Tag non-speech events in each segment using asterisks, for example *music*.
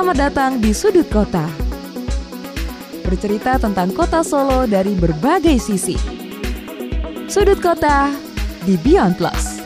Selamat datang di Sudut Kota. Bercerita tentang kota Solo dari berbagai sisi. Sudut Kota di Beyond Plus.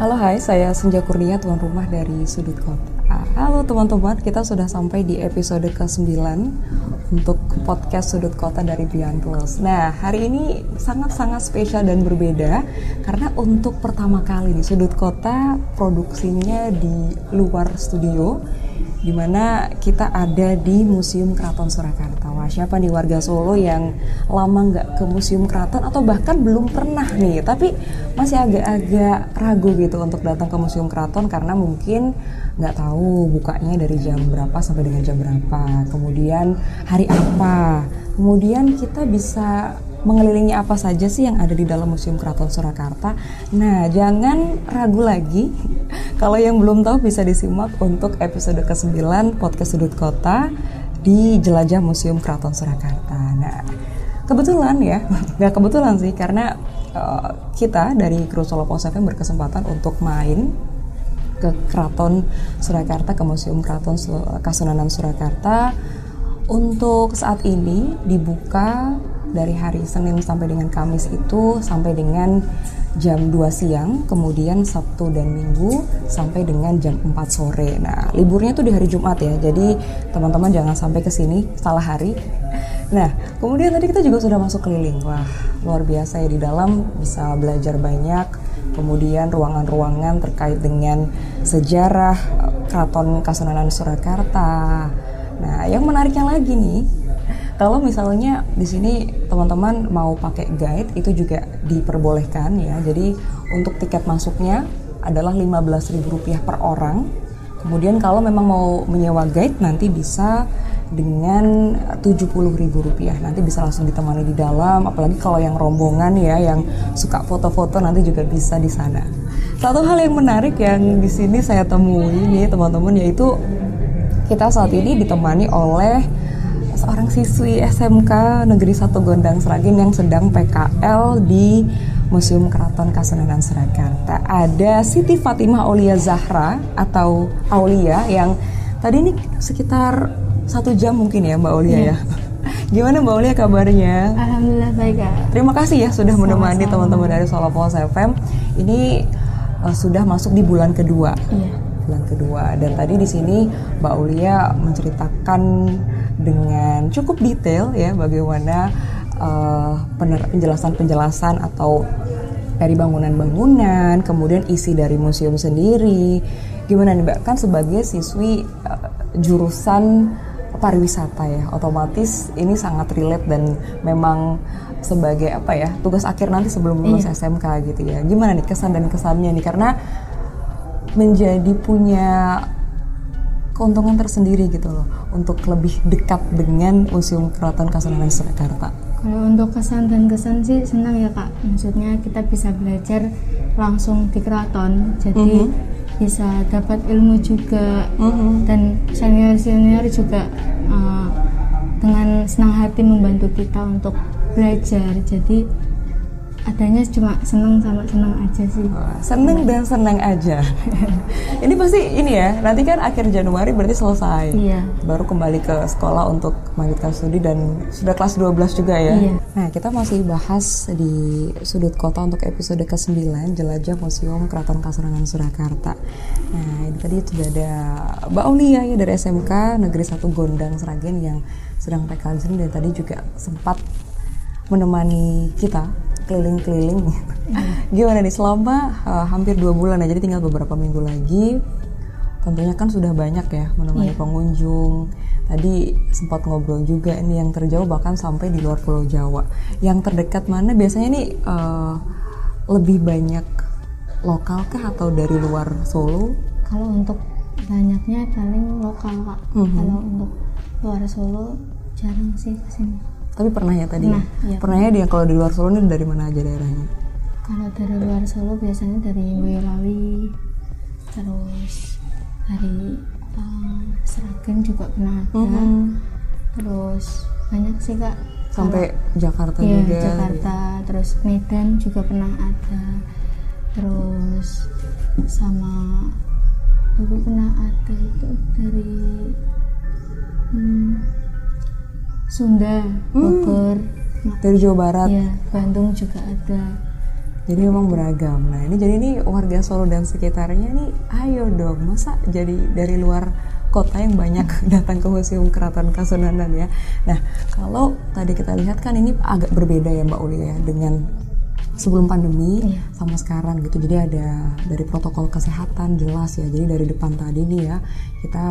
Halo hai, saya Senja Kurnia, tuan rumah dari Sudut Kota. Halo teman-teman, kita sudah sampai di episode ke-9 untuk podcast Sudut Kota dari Beyond Plus. Nah, hari ini sangat-sangat spesial dan berbeda karena untuk pertama kali nih Sudut Kota produksinya di luar studio di mana kita ada di Museum Keraton Surakarta. Wah, siapa nih warga Solo yang lama nggak ke Museum Keraton atau bahkan belum pernah nih, tapi masih agak-agak ragu gitu untuk datang ke Museum Keraton karena mungkin nggak tahu bukanya dari jam berapa sampai dengan jam berapa, kemudian hari apa, kemudian kita bisa mengelilingi apa saja sih yang ada di dalam Museum Keraton Surakarta. Nah, jangan ragu lagi. *laughs* Kalau yang belum tahu bisa disimak untuk episode ke-9 Podcast Sudut Kota di Jelajah Museum Keraton Surakarta. Nah, kebetulan ya, *laughs* nggak kebetulan sih karena uh, kita dari kru Solo FM berkesempatan untuk main ke Keraton Surakarta ke Museum Keraton Kasunanan Surakarta untuk saat ini dibuka dari hari Senin sampai dengan Kamis itu sampai dengan jam 2 siang, kemudian Sabtu dan Minggu sampai dengan jam 4 sore. Nah, liburnya tuh di hari Jumat ya. Jadi, teman-teman jangan sampai ke sini salah hari. Nah, kemudian tadi kita juga sudah masuk keliling. Wah, luar biasa ya di dalam bisa belajar banyak. Kemudian ruangan-ruangan terkait dengan sejarah Keraton Kasunanan Surakarta. Nah, yang menariknya lagi nih, kalau misalnya di sini teman-teman mau pakai guide itu juga diperbolehkan ya. Jadi untuk tiket masuknya adalah Rp15.000 per orang. Kemudian kalau memang mau menyewa guide nanti bisa dengan Rp70.000 nanti bisa langsung ditemani di dalam apalagi kalau yang rombongan ya yang suka foto-foto nanti juga bisa di sana satu hal yang menarik yang di sini saya temui nih teman-teman yaitu kita saat ini ditemani oleh seorang siswi SMK Negeri 1 Gondang Seragen yang sedang PKL di Museum Keraton Kasunanan Surakarta. Ada Siti Fatimah Aulia Zahra atau Aulia yang tadi ini sekitar satu jam mungkin ya Mbak Aulia ya. ya. *laughs* Gimana Mbak Aulia kabarnya? Alhamdulillah baik Kak. Terima kasih ya sudah menemani teman-teman dari Solo Pos FM. Ini uh, sudah masuk di bulan kedua. Iya. Bulan kedua dan tadi di sini Mbak Aulia menceritakan dengan cukup detail ya bagaimana uh, penjelasan-penjelasan atau dari bangunan-bangunan, kemudian isi dari museum sendiri. Gimana nih Mbak? Kan sebagai siswi uh, jurusan pariwisata ya, otomatis ini sangat relate dan memang sebagai apa ya tugas akhir nanti sebelum lulus iya. SMK gitu ya. Gimana nih kesan dan kesannya nih karena menjadi punya keuntungan tersendiri gitu loh untuk lebih dekat dengan Museum Keraton Kasunanan Surakarta. Kalau untuk kesan dan kesan sih senang ya kak. Maksudnya kita bisa belajar langsung di keraton, jadi mm -hmm. bisa dapat ilmu juga mm -hmm. dan senior senior juga uh, dengan senang hati membantu kita untuk belajar. Jadi adanya cuma seneng sama seneng aja sih. Seneng dan seneng aja. *laughs* Ini pasti ini ya nanti kan akhir Januari berarti selesai. Iya. baru kembali ke sekolah untuk melanjutkan studi dan sudah kelas 12 juga ya. Iya. nah kita masih bahas di sudut kota untuk episode ke-9 jelajah museum keraton Kasunanan Surakarta. Nah ini tadi sudah ada Mbak Aulia ya dari SMK Negeri 1 Gondang Seragen yang sedang PK dan tadi juga sempat menemani kita keliling-keliling. *laughs* Gimana nih selama uh, hampir dua bulan ya, jadi tinggal beberapa minggu lagi. Tentunya kan sudah banyak ya menemani yeah. pengunjung. Tadi sempat ngobrol juga ini yang terjauh bahkan sampai di luar Pulau Jawa. Yang terdekat mana biasanya nih uh, lebih banyak lokal kah atau dari luar Solo? Kalau untuk banyaknya paling lokal kak. Mm -hmm. Kalau untuk luar Solo jarang sih ke sini. Tapi pernah ya tadi? Nah, ya. Pernahnya dia kalau di luar Solo ini dari mana aja daerahnya? Kalau dari luar Solo biasanya dari Boyolali, terus dari uh, Seragen juga pernah ada. Mm -hmm. terus banyak sih kak sampai Jakarta Iya, juga Jakarta terus Medan juga pernah ada terus sama dulu pernah ada itu dari hmm, Sunda Bogor Nah, dari Jawa Barat ya Bandung juga ada Jadi memang beragam. Nah ini jadi ini warga Solo dan sekitarnya nih, ayo dong, masa jadi dari luar kota yang banyak *laughs* datang ke Museum Keraton Kasunanan ya. Nah kalau tadi kita lihat kan ini agak berbeda ya Mbak Uli ya dengan sebelum pandemi Iya. sama sekarang gitu. Jadi ada dari protokol kesehatan jelas ya. Jadi dari depan tadi nih ya kita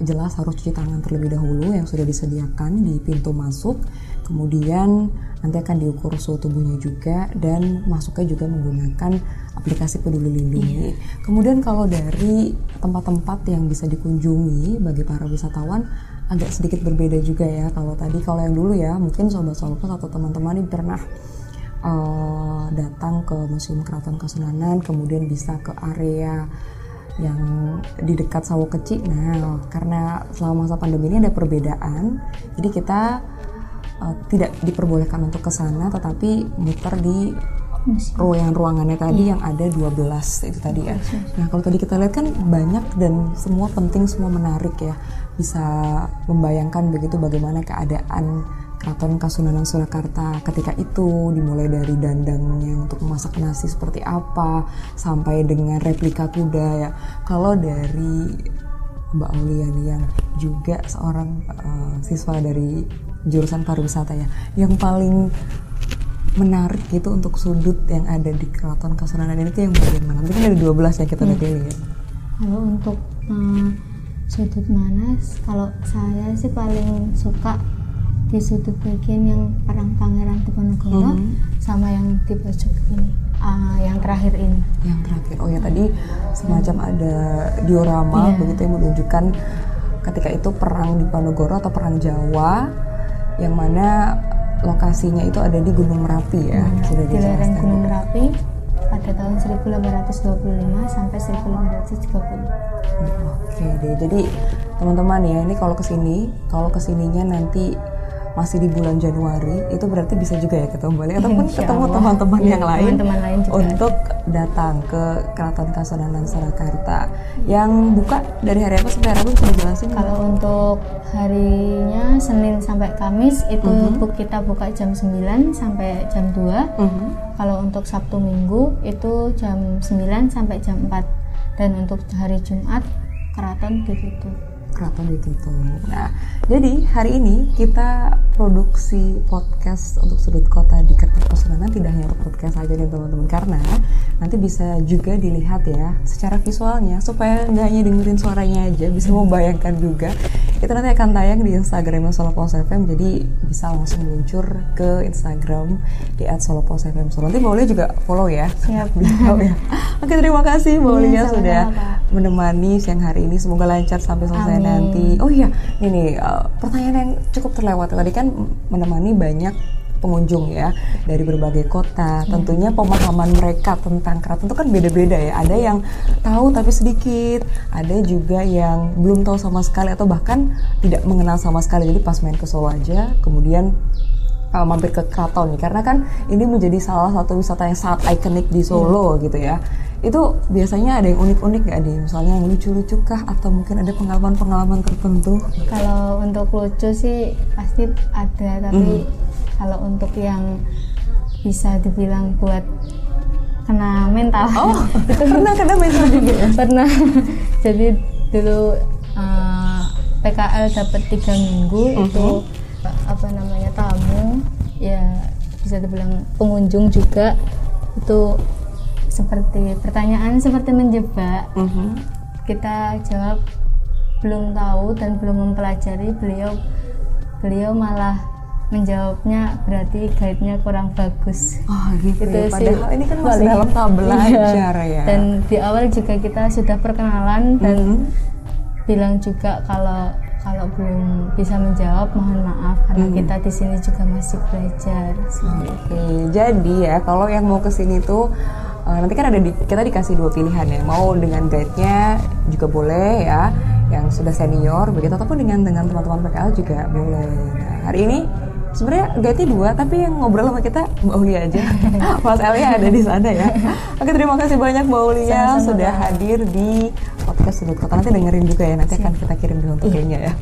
jelas harus cuci tangan terlebih dahulu yang sudah disediakan di pintu masuk. Kemudian nanti akan diukur suhu tubuhnya juga dan masuknya juga menggunakan aplikasi Peduli Lindungi. Kemudian kalau dari tempat-tempat yang bisa dikunjungi bagi para wisatawan agak sedikit berbeda juga ya. Kalau tadi kalau yang dulu ya mungkin sobat Solopos atau teman-teman ini pernah eh, datang ke Museum Keraton Kasunanan, kemudian bisa ke area yang di dekat Sawo Kecil. Nah, karena selama masa pandemi ini ada perbedaan, jadi kita eh, tidak diperbolehkan untuk ke sana, tetapi muter di ruang ruangannya tadi yang ada 12 itu tadi ya. Nah, kalau tadi kita lihat kan banyak dan semua penting, semua menarik ya. Bisa membayangkan begitu bagaimana keadaan Keraton Kasunanan Surakarta ketika itu dimulai dari dandangnya untuk memasak nasi seperti apa sampai dengan replika kuda ya. Kalau dari Mbak Aulia nih yang juga seorang eh, siswa dari jurusan pariwisata ya, yang paling menarik gitu untuk sudut yang ada di Keraton Kasunanan ini tuh yang bagian mana? Mungkin ada 12 yang kita udah pilih ya. kalau untuk eh, sudut mana kalau saya sih paling suka di sudut bagian yang perang pangeran Diponegoro Mhm. sama yang di pojok ini ah, yang terakhir ini Yang terakhir, oh ya tadi semacam ada diorama Iya. begitu yang menunjukkan ketika itu perang di Ponorogo atau perang Jawa yang mana lokasinya itu ada di Gunung Merapi ya, sudah di lereng. Gunung Merapi pada tahun 1825 sampai 1530 Oke deh, jadi teman-teman ya ini kalau ke sini, kalau ke sininya nanti masih di bulan Januari, itu berarti bisa juga ya ketemu balik *laughs* ataupun Insya ketemu teman-teman Iya, yang lain, teman-teman lain juga untuk datang ke Keraton Kasunanan Surakarta. Yang buka dari hari apa sampai hari apa bisa dijelasin? nggak? Kalau untuk harinya Senin sampai Kamis itu Mhm. bu- kita buka jam 9 sampai jam 2. Mhm. Kalau untuk Sabtu Minggu itu jam 9 sampai jam 4. Dan untuk hari Jumat keraton ditutup. Keraton ditutup. Nah, jadi hari ini kita produksi podcast untuk sudut kota di Kasunanan tidak hanya podcast aja nih teman-teman. Karena nanti bisa juga dilihat ya secara visualnya supaya nggak hanya dengerin suaranya aja bisa membayangkan juga itu nanti akan tayang di Instagram Solopos FM jadi bisa langsung meluncur ke Instagram di @solopos_fm. So, nanti boleh juga follow ya. Siap. *laughs* Ya. Oke terima kasih Mbak sama-sama, sudah Pak. menemani siang hari ini semoga lancar sampai selesai Amin. nanti. Oh iya, ini nih, uh, pertanyaan yang cukup terlewat tadi kan menemani banyak pengunjung ya dari berbagai kota. Tentunya pemahaman mereka tentang keraton itu kan beda-beda ya. Ada yang tahu tapi sedikit, ada juga yang belum tahu sama sekali atau bahkan tidak mengenal sama sekali. Jadi pas main ke Solo aja, kemudian uh, mampir ke keraton nih. Karena kan ini menjadi salah satu wisata yang sangat ikonik di Solo gitu ya. Itu biasanya ada yang unik-unik gak nih? Misalnya yang lucu-lucu kah? Atau mungkin ada pengalaman-pengalaman tertentu? Kalau untuk lucu sih pasti ada, tapi kalau untuk yang bisa dibilang buat kena mental. Oh itu *laughs* pernah kena mental juga ya? Pernah. *laughs* Jadi dulu eh, PKL dapat tiga minggu itu eh, apa namanya tamu. Ya bisa dibilang pengunjung juga. Itu seperti pertanyaan seperti menjebak. Mhm. kita jawab belum tahu dan belum mempelajari. Beliau beliau malah menjawabnya berarti guide-nya kurang bagus oh gitu itu ya sih padahal ini kan masih dalam tahap belajar Iya. ya dan di awal juga kita sudah perkenalan dan Mhm. bilang juga kalau kalau belum bisa menjawab mohon maaf karena Mhm. kita di sini juga masih belajar Oke, jadi ya kalau yang mau ke sini tuh eh, nanti kan ada di, kita dikasih dua pilihan ya. Mau dengan guide-nya juga boleh ya. yang sudah senior begitu ataupun dengan dengan teman-teman PKL juga boleh. Nah, hari ini sebenarnya ganti dua tapi yang ngobrol sama kita Mbak Ulia aja. *laughs* Mas Elia ada di sana ya. Oke terima kasih banyak Mbak Ulia Sama-sama, sudah Kak. hadir di podcast Sudut Kota. Nanti dengerin juga ya. Nanti akan kita kirim dulu untuk linknya ya.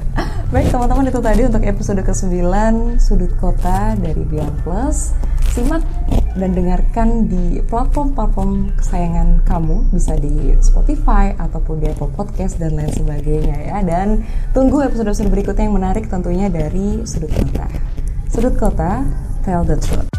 Baik teman-teman itu tadi untuk episode ke-9 Sudut Kota dari Beyond Plus. Simak dan dengarkan di platform-platform kesayangan kamu bisa di Spotify ataupun di Apple Podcast dan lain sebagainya ya dan tunggu episode-episode berikutnya yang menarik tentunya dari Sudut Kota Sudut Kota Tell the Truth